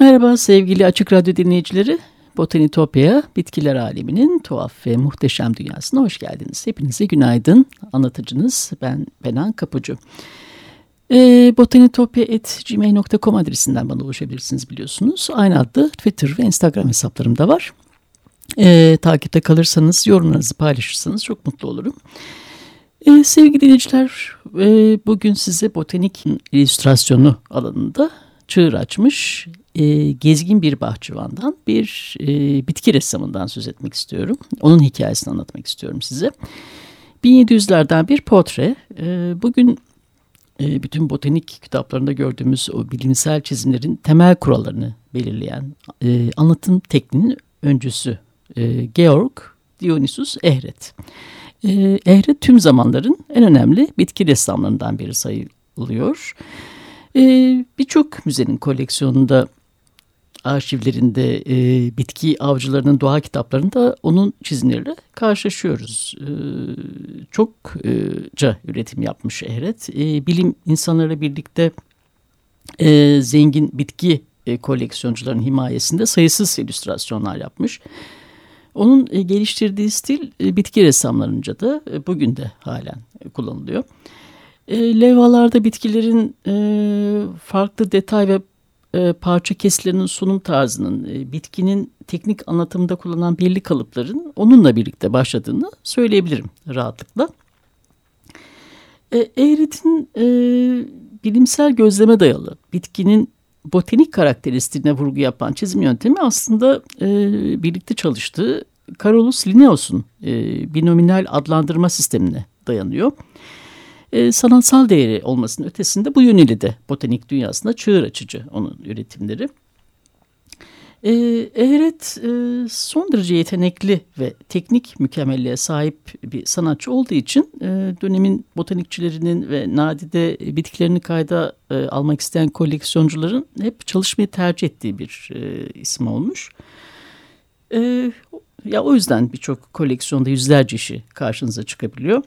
Merhaba sevgili Açık Radyo dinleyicileri. Botanitopya, bitkiler aleminin tuhaf ve muhteşem dünyasına hoş geldiniz. Hepinize günaydın. Anlatıcınız ben Benan Kapucu. E, ee, botanitopya.gmail.com adresinden bana ulaşabilirsiniz biliyorsunuz. Aynı adlı Twitter ve Instagram hesaplarım da var. E, takipte kalırsanız, yorumlarınızı paylaşırsanız çok mutlu olurum. E, sevgili dinleyiciler, e, bugün size botanik illüstrasyonu alanında çığır açmış e, gezgin bir bahçıvandan bir e, bitki ressamından söz etmek istiyorum. Onun hikayesini anlatmak istiyorum size. 1700'lerden bir portre. E, bugün e, bütün botanik kitaplarında gördüğümüz o bilimsel çizimlerin temel kurallarını belirleyen e, anlatım tekniğinin öncüsü e, Georg Dionysus Ehret. E, Ehret tüm zamanların en önemli bitki ressamlarından biri sayılıyor. Ee, Birçok müzenin koleksiyonunda arşivlerinde e, bitki avcılarının doğa kitaplarında onun çizimleriyle karşılaşıyoruz. E, çokça üretim yapmış Ehret. E, bilim insanlarıyla birlikte e, zengin bitki e, koleksiyoncuların himayesinde sayısız illüstrasyonlar yapmış. Onun e, geliştirdiği stil e, bitki ressamlarınca da e, bugün de halen e, kullanılıyor. E, levhalarda bitkilerin e, farklı detay ve e, parça kesilerinin sunum tarzının, e, bitkinin teknik anlatımında kullanılan belli kalıpların onunla birlikte başladığını söyleyebilirim rahatlıkla. E, Ehret'in e, bilimsel gözleme dayalı bitkinin botanik karakteristiğine vurgu yapan çizim yöntemi aslında e, birlikte çalıştığı Carolus Linnaeus'un e, binominal adlandırma sistemine dayanıyor e, sanatsal değeri olmasının ötesinde bu yönüyle de botanik dünyasında çığır açıcı onun üretimleri. E, Ehret e, son derece yetenekli ve teknik mükemmelliğe sahip bir sanatçı olduğu için e, dönemin botanikçilerinin ve nadide bitkilerini kayda e, almak isteyen koleksiyoncuların hep çalışmayı tercih ettiği bir e, isim olmuş. E, ya o yüzden birçok koleksiyonda yüzlerce işi karşınıza çıkabiliyor.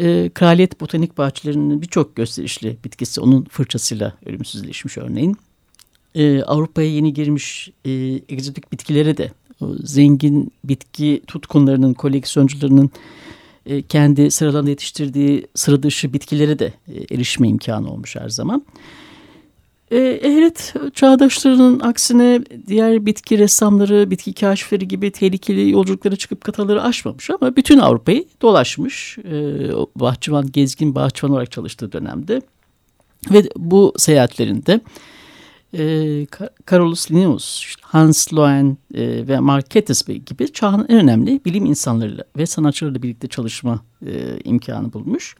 E, Kraliyet Botanik Bahçelerinin birçok gösterişli bitkisi onun fırçasıyla ölümsüzleşmiş örneğin. E, Avrupa'ya yeni girmiş e, egzotik bitkilere de o zengin bitki tutkunlarının, koleksiyoncularının e, kendi sıralarında yetiştirdiği sıra dışı bitkilere de e, erişme imkanı olmuş her zaman. E, çağdaşlarının aksine diğer bitki ressamları, bitki kaşifleri gibi tehlikeli yolculuklara çıkıp kataları aşmamış ama bütün Avrupa'yı dolaşmış. E, bahçıvan, gezgin bahçıvan olarak çalıştığı dönemde. Ve bu seyahatlerinde e, Carolus Linnaeus, Hans Loen e, ve Mark Kettesby gibi çağın en önemli bilim insanlarıyla ve sanatçılarıyla birlikte çalışma e, imkanı bulmuş.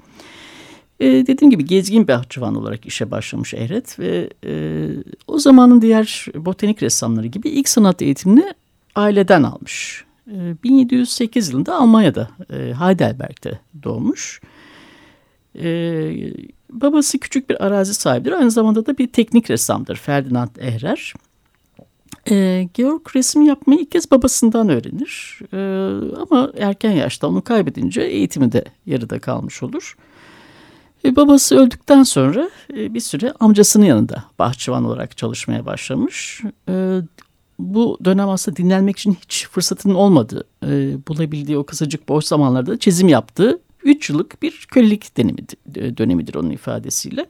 E, dediğim gibi gezgin bir bahçıvan olarak işe başlamış Ehret ve e, o zamanın diğer botanik ressamları gibi ilk sanat eğitimini aileden almış. E, 1708 yılında Almanya'da e, Heidelberg'de doğmuş. E, babası küçük bir arazi sahibidir. Aynı zamanda da bir teknik ressamdır Ferdinand Ehrer. E, Georg resim yapmayı ilk kez babasından öğrenir. E, ama erken yaşta onu kaybedince eğitimi de yarıda kalmış olur. Babası öldükten sonra e, bir süre amcasının yanında bahçıvan olarak çalışmaya başlamış. E, bu dönem aslında dinlenmek için hiç fırsatının olmadığı, e, bulabildiği o kısacık boş zamanlarda çizim yaptığı 3 yıllık bir kölelik dönemidir, onun ifadesiyle.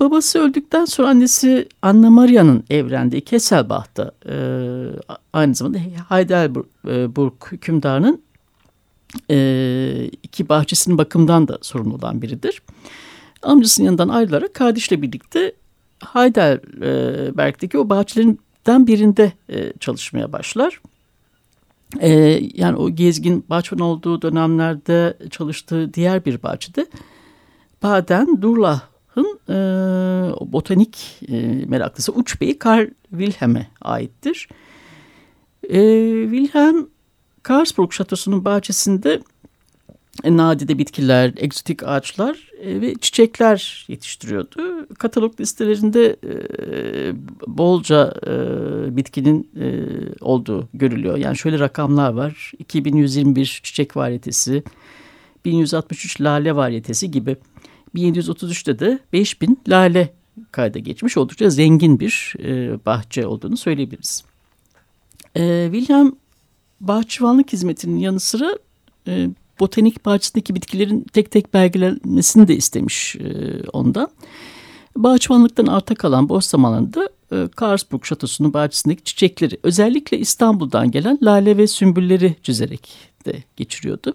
Babası öldükten sonra annesi Anna Maria'nın evlendiği Kesselbach'ta e, aynı zamanda Heidelberg hükümdarının e, iki bahçesinin bakımdan da sorumlu olan biridir. Amcasının yanından ayrılarak kardeşle birlikte Heidelberg'deki o bahçelerin bahçelerden birinde e, çalışmaya başlar. E, yani o gezgin bahçıvan olduğu dönemlerde çalıştığı diğer bir bahçede Baden Durlach'ın e, botanik e, meraklısı Uç Bey Karl Wilhelm'e aittir. E, Wilhelm Karlsburg Şatosu'nun bahçesinde e, nadide bitkiler, egzotik ağaçlar e, ve çiçekler yetiştiriyordu. Katalog listelerinde e, bolca bitkinin olduğu görülüyor. Yani şöyle rakamlar var. 2121 çiçek varyetesi, 1163 lale varyetesi gibi. 1733'te de 5000 lale kayda geçmiş. Oldukça zengin bir bahçe olduğunu söyleyebiliriz. E, William bahçıvanlık hizmetinin yanı sıra e, botanik bahçesindeki bitkilerin tek tek belgelenmesini de istemiş e, ondan. Bahçıvanlıktan arta kalan boş zamanlarında e, Karlsburg Şatosu'nun bahçesindeki çiçekleri özellikle İstanbul'dan gelen lale ve sümbülleri çizerek de geçiriyordu.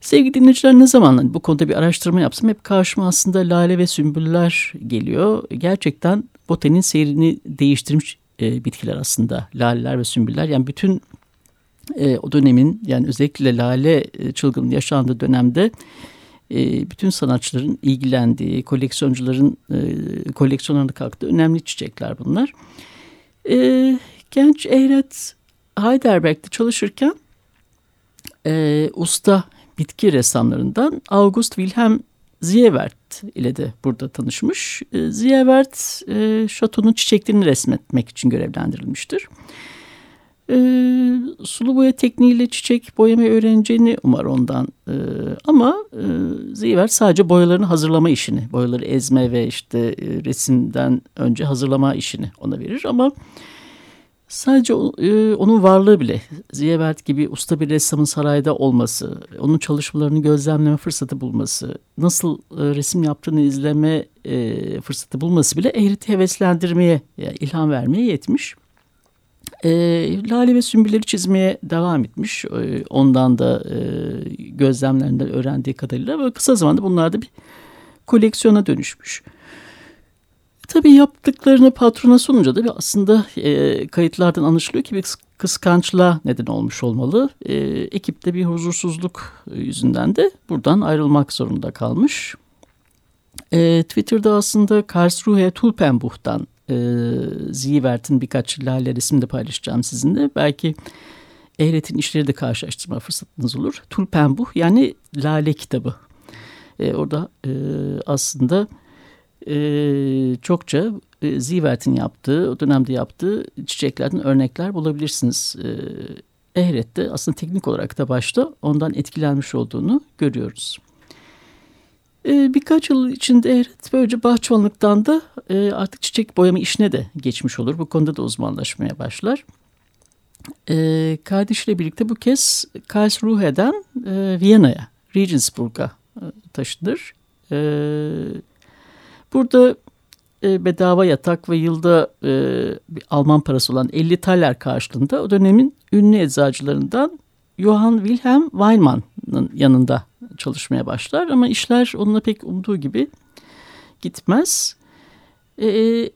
Sevgili dinleyiciler ne zaman bu konuda bir araştırma yapsam hep karşıma aslında lale ve sümbüller geliyor. Gerçekten botanin seyrini değiştirmiş e, bitkiler aslında laleler ve sümbüller. Yani bütün e, o dönemin yani özellikle lale e, çılgınlığı yaşandığı dönemde e, bütün sanatçıların ilgilendiği, koleksiyoncuların e, koleksiyonlarına kalktığı önemli çiçekler bunlar. E, genç Ehret Heidelberg'de çalışırken e, usta bitki ressamlarından August Wilhelm Zievert ile de burada tanışmış. E, Zievert e, şatonun çiçeklerini resmetmek için görevlendirilmiştir. Sulu boya tekniğiyle çiçek boyamayı öğreneceğini umar ondan. E, ama e, Zievert sadece boyalarını hazırlama işini, boyaları ezme ve işte e, resimden önce hazırlama işini ona verir. Ama Sadece e, onun varlığı bile Ziyebert gibi usta bir ressamın sarayda olması, onun çalışmalarını gözlemleme fırsatı bulması, nasıl e, resim yaptığını izleme e, fırsatı bulması bile Ehrit'i heveslendirmeye, yani ilham vermeye yetmiş. E, lale ve sümbülleri çizmeye devam etmiş. E, ondan da e, gözlemlerinden öğrendiği kadarıyla ve kısa zamanda bunlar da bir koleksiyona dönüşmüş. Tabii yaptıklarını patrona sununca da aslında e, kayıtlardan anlaşılıyor ki bir kıskançlığa neden olmuş olmalı. E, ekipte bir huzursuzluk yüzünden de buradan ayrılmak zorunda kalmış. E, Twitter'da aslında Karlsruhe Tulpenbuch'tan e, Zievert'in birkaç lale resmi de paylaşacağım sizinle. Belki Ehret'in işleri de karşılaştırma fırsatınız olur. Tulpenbuch yani lale kitabı. E, orada e, aslında e, çokça e, Zievert'in yaptığı, o dönemde yaptığı çiçeklerden örnekler bulabilirsiniz. E, Ehret'te aslında teknik olarak da başta ondan etkilenmiş olduğunu görüyoruz. E, birkaç yıl içinde Ehret böylece bahçıvanlıktan da e, artık çiçek boyama işine de geçmiş olur. Bu konuda da uzmanlaşmaya başlar. E, kardeşiyle birlikte bu kez Karlsruhe'den e, Viyana'ya, Regensburg'a e, taşınır. E, Burada e, bedava yatak ve yılda bir Alman parası olan 50 taler karşılığında o dönemin ünlü eczacılarından Johann Wilhelm Weinmann'ın yanında çalışmaya başlar. Ama işler onunla pek umduğu gibi gitmez. E,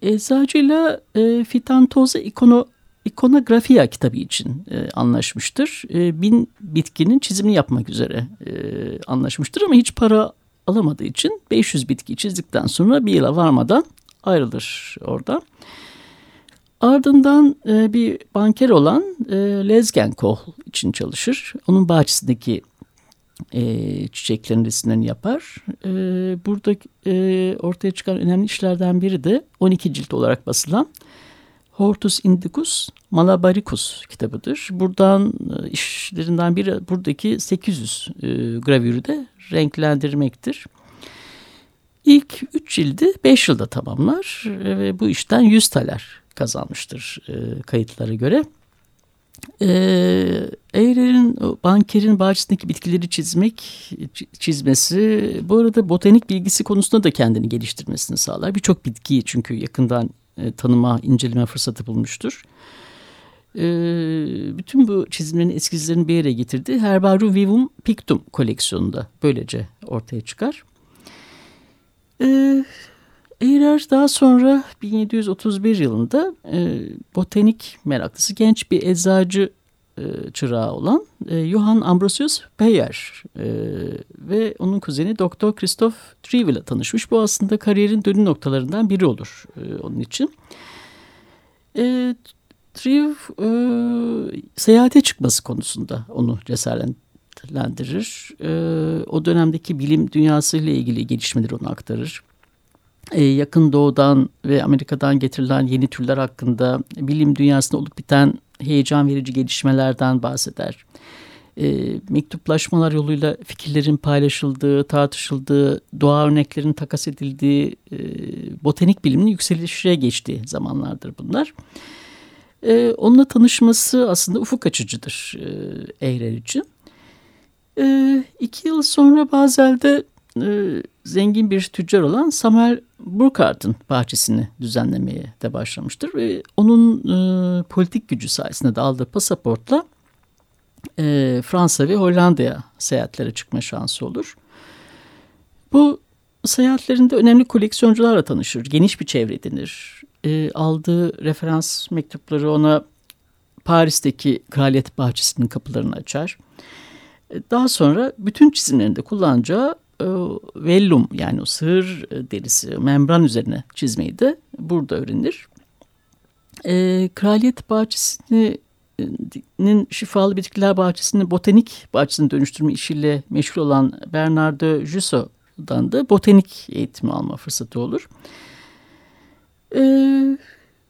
eczacıyla e, Fitantoza ikono, ikonografiya kitabı için e, anlaşmıştır. E, bin bitkinin çizimini yapmak üzere e, anlaşmıştır ama hiç para alamadığı için 500 bitki çizdikten sonra bir yıla varmadan ayrılır orada. Ardından e, bir banker olan e, Lezgenkohl için çalışır. Onun bahçesindeki e, çiçeklerin resimlerini yapar. E, burada e, ortaya çıkan önemli işlerden biri de 12 cilt olarak basılan Hortus Indicus Malabaricus kitabıdır. Buradan e, işlerinden biri buradaki 800 e, gravürü de renklendirmektir. İlk 3 cildi 5 yılda tamamlar ve bu işten 100 taler kazanmıştır e, kayıtlara göre. E, bankerin bahçesindeki bitkileri çizmek, çizmesi bu arada botanik bilgisi konusunda da kendini geliştirmesini sağlar. Birçok bitkiyi çünkü yakından e, tanıma, inceleme fırsatı bulmuştur. E, bütün bu çizimlerin eskizlerini bir yere getirdi. Herbaru Vivum Pictum koleksiyonunda böylece ortaya çıkar. E, Eyrer daha sonra 1731 yılında e, botanik meraklısı genç bir eczacı e, çırağı olan e, Johann Ambrosius Peyer e, ve onun kuzeni Doktor Christoph Trive ile tanışmış. Bu aslında kariyerin dönüm noktalarından biri olur e, onun için. E, Trive e, seyahate çıkması konusunda onu cesaretlendirir. E, o dönemdeki bilim dünyası ile ilgili gelişmeleri ona aktarır. E, yakın doğudan ve Amerika'dan getirilen yeni türler hakkında bilim dünyasında olup biten heyecan verici gelişmelerden bahseder. E, mektuplaşmalar yoluyla fikirlerin paylaşıldığı, tartışıldığı, doğa örneklerinin takas edildiği, e, botanik biliminin yükselişe geçtiği zamanlardır bunlar. E, onunla tanışması aslında ufuk açıcıdır e, Eyrer için. E, iki yıl sonra Bazel'de e, zengin bir tüccar olan Samuel Burkhart'ın bahçesini düzenlemeye de başlamıştır. Ve onun e, politik gücü sayesinde de aldığı pasaportla e, Fransa ve Hollanda'ya seyahatlere çıkma şansı olur. Bu seyahatlerinde önemli koleksiyoncularla tanışır, geniş bir çevre edinir. E, aldığı referans mektupları ona Paris'teki kraliyet bahçesinin kapılarını açar. E, daha sonra bütün çizimlerinde kullanacağı e, vellum yani o sığır e, derisi membran üzerine çizmeyi de burada öğrenir. E, Kraliyet Bahçesi'nin şifalı bitkiler bahçesini botanik bahçesine dönüştürme işiyle meşhur olan Bernardo Jusso'dan da botanik eğitimi alma fırsatı olur. E,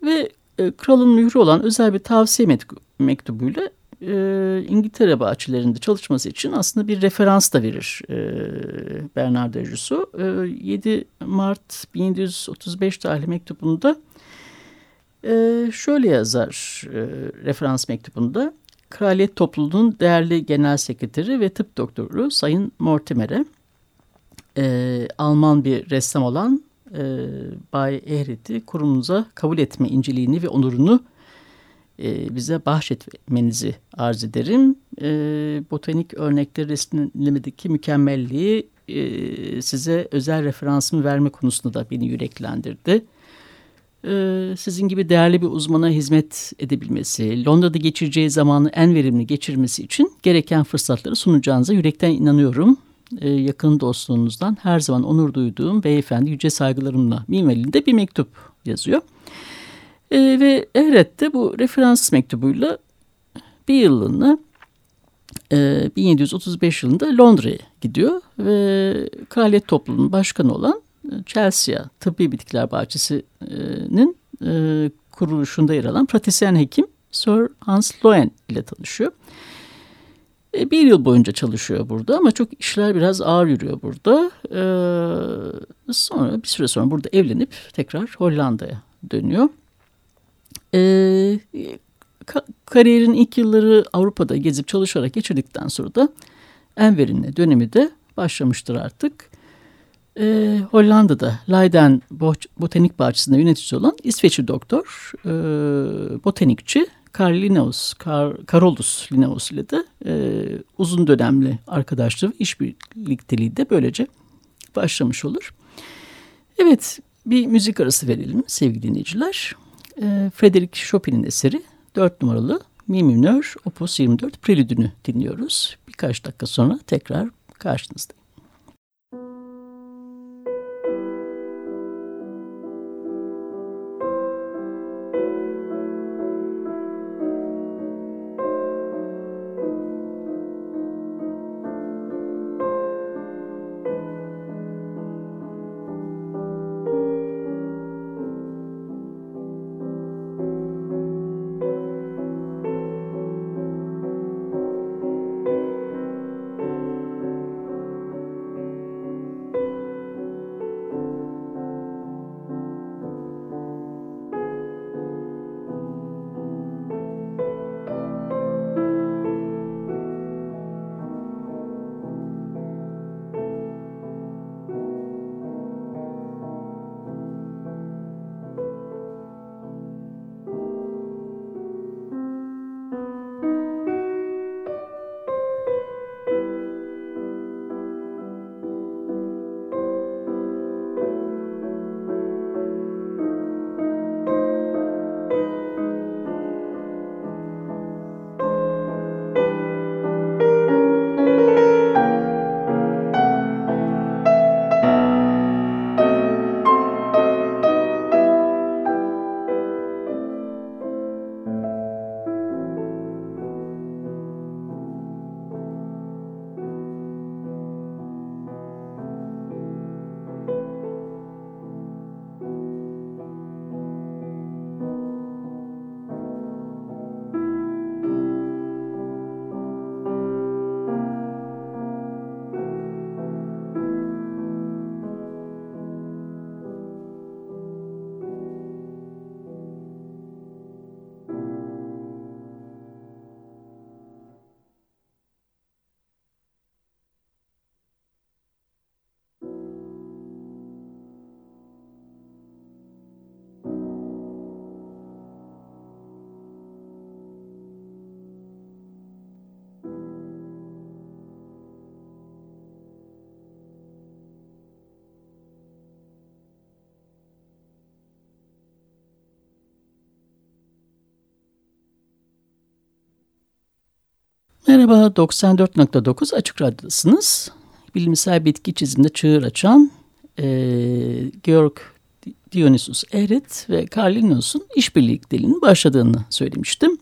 ve e, kralın mührü olan özel bir tavsiye mektubuyla e, İngiltere bahçelerinde çalışması için aslında bir referans da verir e, Bernardo Russo. E, 7 Mart 1735 tarihli mektubunda e, şöyle yazar e, referans mektubunda. Kraliyet topluluğunun değerli genel sekreteri ve tıp doktoru Sayın Mortimer'e e, Alman bir ressam olan Bay Ehret'i kurumunuza kabul etme inceliğini ve onurunu bize bahşetmenizi arz ederim. Botanik örnekleri resimlemedeki mükemmelliği size özel referansımı verme konusunda da beni yüreklendirdi. Sizin gibi değerli bir uzmana hizmet edebilmesi, Londra'da geçireceği zamanı en verimli geçirmesi için gereken fırsatları sunacağınıza yürekten inanıyorum. Yakın dostluğunuzdan her zaman onur duyduğum beyefendi yüce saygılarımla minvalinde bir mektup yazıyor. Ve Ehret de bu referans mektubuyla bir yıllığına e, 1735 yılında Londra'ya gidiyor ve kraliyet topluluğunun başkanı olan Chelsea Tıbbi Bitkiler Bahçesi'nin e, kuruluşunda yer alan pratisyen hekim Sir Hans Loen ile tanışıyor. E, bir yıl boyunca çalışıyor burada ama çok işler biraz ağır yürüyor burada. E, sonra bir süre sonra burada evlenip tekrar Hollanda'ya dönüyor. E, kariyerin ilk yılları Avrupa'da gezip çalışarak geçirdikten sonra da en verimli dönemi de başlamıştır artık. E, Hollanda'da Leiden Botanik Bahçesi'nde yöneticisi olan İsveçli doktor, e, botanikçi Karl Linnaeus, Kar, Linnaeus ile de e, uzun dönemli arkadaşlığı işbirlikteliği de böylece başlamış olur. Evet, bir müzik arası verelim sevgili dinleyiciler e, Frederick Chopin'in eseri 4 numaralı Mi minör opus 24 prelüdünü dinliyoruz. Birkaç dakika sonra tekrar karşınızda. Merhaba, 94.9 Açık Radyo'dasınız. Bilimsel bitki çizimde çığır açan e, Georg Dionysus Eret ve Carl Linnaeus'un işbirlikteliğinin başladığını söylemiştim.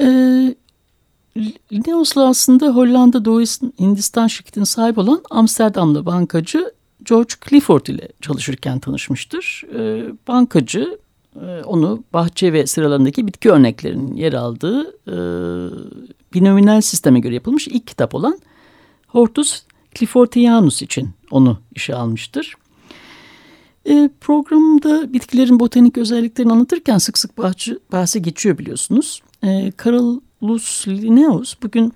E, Linnaeus'la aslında Hollanda Doğu Hindistan şirketinin sahibi olan Amsterdamlı bankacı George Clifford ile çalışırken tanışmıştır. E, bankacı onu bahçe ve sıralarındaki bitki örneklerinin yer aldığı e, binominal sisteme göre yapılmış ilk kitap olan Hortus Cliffordianus için onu işe almıştır. E, programda bitkilerin botanik özelliklerini anlatırken sık sık bahçe, bahsi geçiyor biliyorsunuz. E, Carolus Linnaeus bugün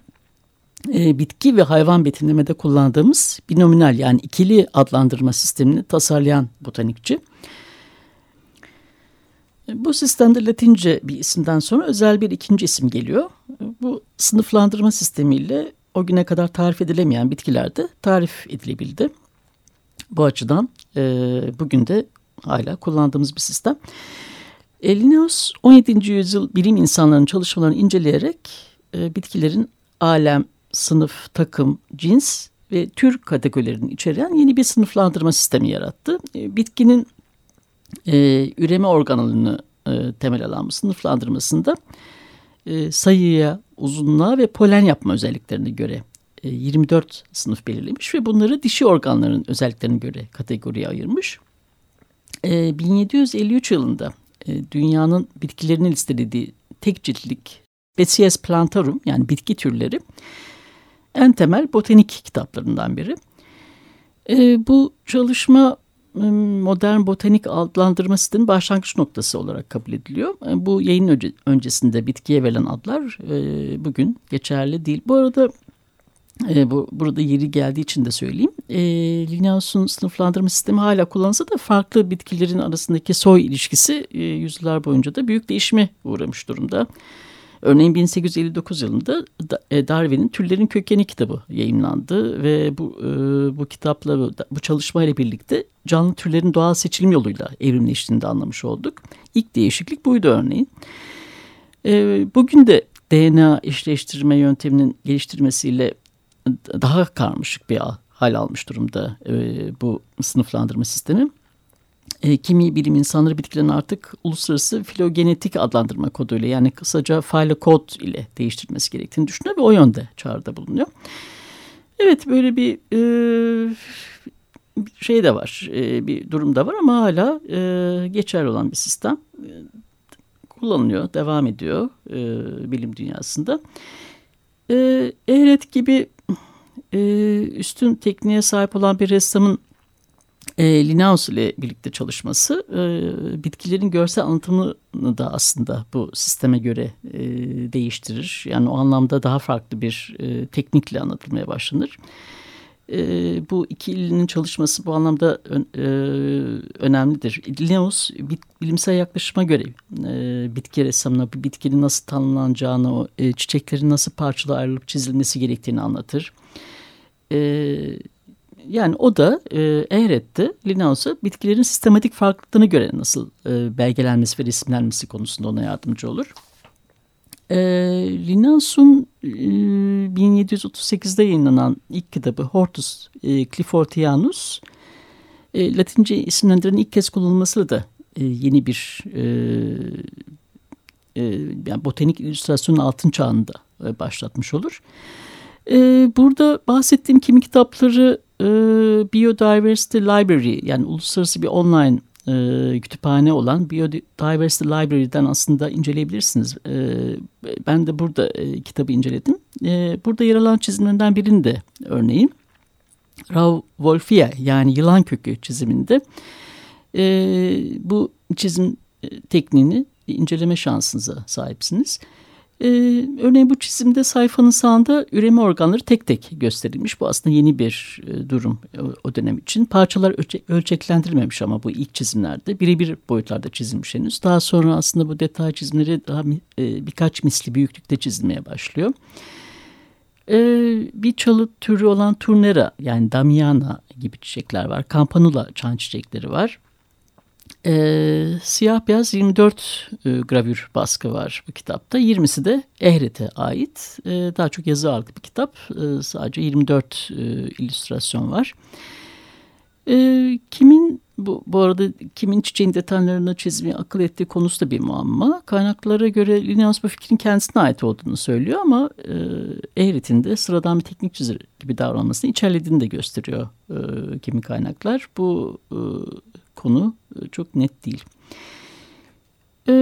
e, bitki ve hayvan betimlemede kullandığımız binominal yani ikili adlandırma sistemini tasarlayan botanikçi. Bu sistemde Latince bir isimden sonra özel bir ikinci isim geliyor. Bu sınıflandırma sistemiyle o güne kadar tarif edilemeyen bitkilerde tarif edilebildi. Bu açıdan e, bugün de hala kullandığımız bir sistem. E, Linnaeus 17. yüzyıl bilim insanlarının çalışmalarını inceleyerek e, bitkilerin alem, sınıf, takım, cins ve tür kategorilerini içeren yeni bir sınıflandırma sistemi yarattı. E, bitkinin e, üreme organlarını e, temel alan bu sınıflandırmasında e, sayıya, uzunluğa ve polen yapma özelliklerine göre e, 24 sınıf belirlemiş ve bunları dişi organların özelliklerine göre kategoriye ayırmış. E, 1753 yılında e, dünyanın bitkilerini listelediği tek ciltlik Species Plantarum yani bitki türleri en temel botanik kitaplarından biri. E, bu çalışma modern botanik adlandırma sistemi başlangıç noktası olarak kabul ediliyor. Bu yayın öncesinde bitkiye verilen adlar e, bugün geçerli değil. Bu arada e, bu, burada yeri geldiği için de söyleyeyim. E, Linnaeus'un sınıflandırma sistemi hala kullanılsa da farklı bitkilerin arasındaki soy ilişkisi e, yüzyıllar boyunca da büyük değişime uğramış durumda. Örneğin 1859 yılında e, Darwin'in Türlerin Kökeni kitabı yayınlandı ve bu e, bu kitapla bu çalışmayla birlikte canlı türlerin doğal seçilim yoluyla evrimleştiğini de anlamış olduk. İlk değişiklik buydu örneğin. E, bugün de DNA eşleştirme yönteminin geliştirmesiyle daha karmaşık bir hal almış durumda bu sınıflandırma sistemi e, kimi bilim insanları bitkilerin artık uluslararası filogenetik adlandırma koduyla yani kısaca kod ile değiştirilmesi gerektiğini düşünüyor ve o yönde çağrıda bulunuyor. Evet böyle bir e, şey de var, e, bir durum da var ama hala e, geçerli olan bir sistem e, kullanılıyor, devam ediyor e, bilim dünyasında. E, Ehret gibi e, üstün tekniğe sahip olan bir ressamın e, Linnaeus ile birlikte çalışması e, bitkilerin görsel anlatımını da aslında bu sisteme göre e, değiştirir. Yani o anlamda daha farklı bir e, teknikle anlatılmaya başlanır. E, bu iki ilinin çalışması bu anlamda e, önemlidir. Linnaeus bit, bilimsel yaklaşıma göre e, bitki ressamına bir bitkinin nasıl tanımlanacağını, o, e, çiçeklerin nasıl parçalı ayrılıp çizilmesi gerektiğini anlatır. Evet yani o da e, Ehret'te Linnaeus'a bitkilerin sistematik farklılığına göre nasıl e, belgelenmesi ve resimlenmesi konusunda ona yardımcı olur. E, Linnaeus'un e, 1738'de yayınlanan ilk kitabı Hortus e, Cliffordianus e, Latince isimlendiren ilk kez kullanılması da e, yeni bir e, e, yani botanik illüstrasyonun altın çağında e, başlatmış olur. E, burada bahsettiğim kimi kitapları e, Biodiversity Library yani uluslararası bir online e, kütüphane olan Biodiversity Library'den aslında inceleyebilirsiniz. E, ben de burada e, kitabı inceledim. E, burada yer alan çizimlerinden birinin de örneğin Rav Wolfia yani yılan kökü çiziminde e, bu çizim e, tekniğini inceleme şansınıza sahipsiniz. Ee, örneğin bu çizimde sayfanın sağında üreme organları tek tek gösterilmiş. Bu aslında yeni bir e, durum o, o dönem için. Parçalar ölçe, ölçeklendirilmemiş ama bu ilk çizimlerde birebir boyutlarda çizilmiş henüz. Daha sonra aslında bu detay çizimleri daha e, birkaç misli büyüklükte çizilmeye başlıyor. E, bir çalı türü olan turnera yani damiana gibi çiçekler var. Campanula çan çiçekleri var. E, siyah beyaz 24 e, gravür baskı var bu kitapta. 20'si de Ehret'e ait. E, daha çok yazı ağırlıklı bir kitap. E, sadece 24 e, illüstrasyon var. E, kimin bu, bu arada kimin çiçeğin detaylarını çizmeyi akıl ettiği konusu da bir muamma. Kaynaklara göre Linnaeus bu fikrin kendisine ait olduğunu söylüyor ama e, Ehret'in de sıradan bir teknik çizer gibi davranmasını içerlediğini de gösteriyor e, kimi kaynaklar. Bu e, konu e, çok net değil. E,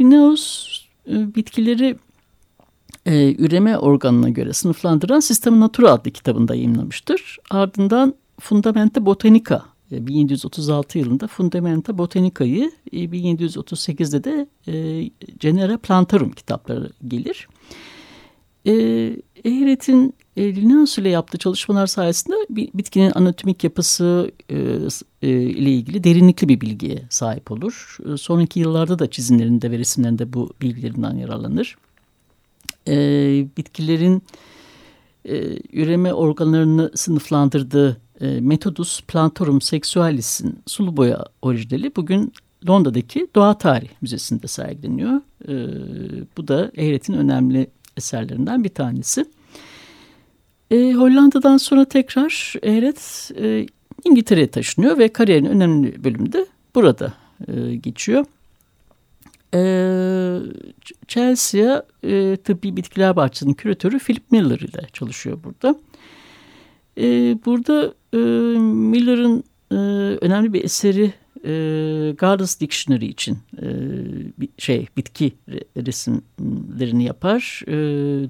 Linnaeus e, bitkileri e, üreme organına göre sınıflandıran Sistema Natura adlı kitabında yayınlamıştır. Ardından Fundamenta Botanica 1736 yılında Fundamenta Botanica'yı 1738'de de e, Genera Plantarum kitapları gelir. E, Ehret'in e, Linnaeus ile yaptığı çalışmalar sayesinde bitkinin anatomik yapısı e, e, ile ilgili derinlikli bir bilgiye sahip olur. E, sonraki yıllarda da çizimlerinde ve resimlerinde bu bilgilerinden yararlanır. E, bitkilerin e, üreme organlarını sınıflandırdığı e, Methodus Plantorum Sexualis'in sulu boya orijinali bugün Londra'daki Doğa Tarih Müzesi'nde sergileniyor. E, bu da Ehret'in önemli eserlerinden bir tanesi. E, Hollanda'dan sonra tekrar Ehret e, İngiltere'ye taşınıyor ve kariyerin önemli bölümü de burada e, geçiyor. E, Chelsea'ye e, Tıbbi Bitkiler Bahçesi'nin küratörü Philip Miller ile çalışıyor burada. E, burada e, Miller'ın e, önemli bir eseri e, Gardens Dictionary için e, şey bitki resimlerini yapar. E,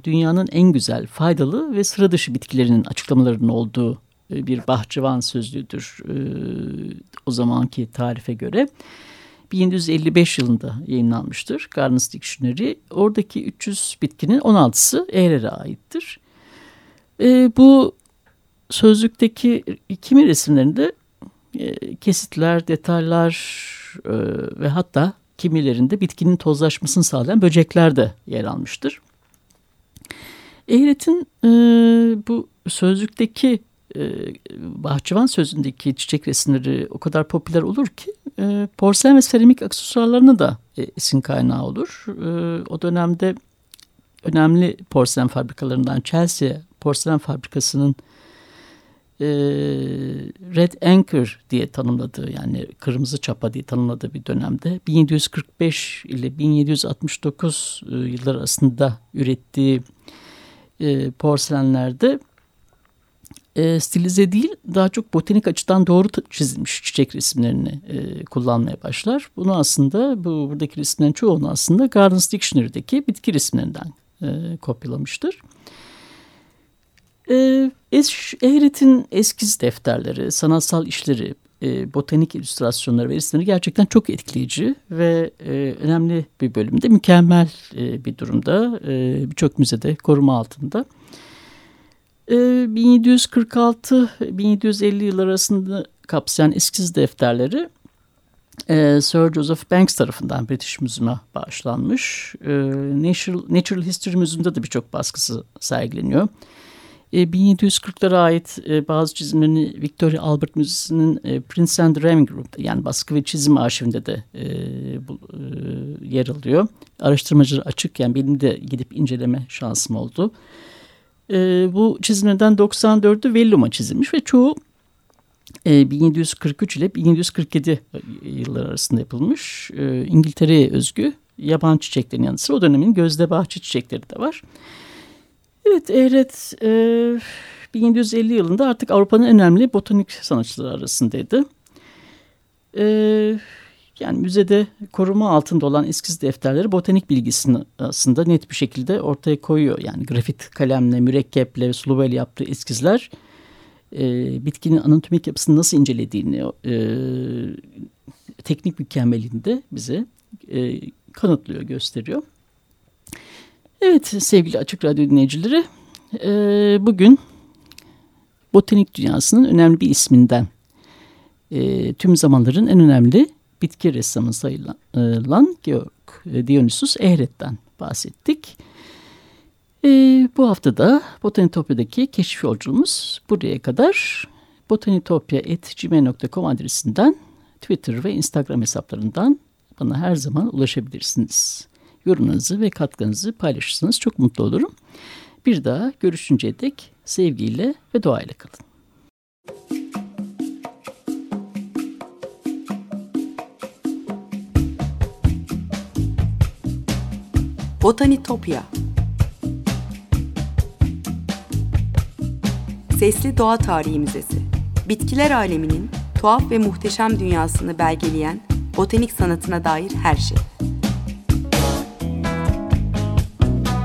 dünyanın en güzel, faydalı ve sıra dışı bitkilerinin açıklamalarının olduğu e, bir bahçıvan sözlüğüdür e, o zamanki tarife göre. 1755 yılında yayınlanmıştır Gardens Dictionary. Oradaki 300 bitkinin 16'sı Eğrer'e aittir. E, bu sözlükteki kimi resimlerinde e, kesitler, detaylar e, ve hatta kimilerinde bitkinin tozlaşmasını sağlayan böcekler de yer almıştır. Ehret'in e, bu sözlükteki e, bahçıvan sözündeki çiçek resimleri o kadar popüler olur ki e, porselen ve seramik aksesuarlarına da e, esin kaynağı olur. E, o dönemde önemli porselen fabrikalarından Chelsea porselen fabrikasının e, Red Anchor diye tanımladığı yani kırmızı çapa diye tanımladığı bir dönemde 1745 ile 1769 e, yıllar arasında ürettiği e, porselenlerde e, stilize değil daha çok botanik açıdan doğru çizilmiş çiçek resimlerini kullanmaya başlar. Bunu aslında bu buradaki resimlerin çoğunu aslında Gardens Dictionary'deki bitki resimlerinden kopyalamıştır. E, Ehret'in eskiz defterleri, sanatsal işleri, e, botanik illüstrasyonları ve resimleri gerçekten çok etkileyici ve e, önemli bir bölümde mükemmel e, bir durumda. E, Birçok müzede koruma altında. E, 1746-1750 yıllar arasında kapsayan eskiz defterleri e, Sir Joseph Banks tarafından British Museum'a bağışlanmış. E, Natural, Natural History Museum'da da birçok baskısı sergileniyor. 1740'lara e, ait e, bazı çizimlerini Victoria Albert Müzesi'nin e, Prince and Remy Group'ta yani baskı ve çizim arşivinde de yer alıyor. Araştırmacılar açık yani benim de gidip inceleme şansım oldu. bu çizimlerden 94'ü Vellum'a çizilmiş ve çoğu 1743 ile 1747 yılları arasında yapılmış. İngiltere'ye özgü yaban çiçeklerinin yanı sıra o dönemin gözde bahçe çiçekleri de var. Evet, Ehret e, 1750 yılında artık Avrupa'nın önemli botanik sanatçıları arasındaydı. E, yani müzede koruma altında olan eskiz defterleri botanik bilgisini aslında net bir şekilde ortaya koyuyor. Yani grafit kalemle, mürekkeple ve yaptığı eskizler e, bitkinin anatomik yapısını nasıl incelediğini, e, teknik mükemmelliğini de bize e, kanıtlıyor, gösteriyor. Evet sevgili Açık Radyo dinleyicileri e, bugün botanik dünyasının önemli bir isminden e, tüm zamanların en önemli bitki ressamı sayılan Georg Dionysus Ehret'ten bahsettik. E, bu hafta da Botanitopya'daki keşif yolculuğumuz buraya kadar botanitopya.gmail.com adresinden Twitter ve Instagram hesaplarından bana her zaman ulaşabilirsiniz. Yorumlarınızı ve katkınızı paylaşırsanız çok mutlu olurum. Bir daha görüşünceye dek sevgiyle ve doğayla kalın. Botanitopya Sesli Doğa Tarihi Müzesi Bitkiler aleminin tuhaf ve muhteşem dünyasını belgeleyen botanik sanatına dair her şey.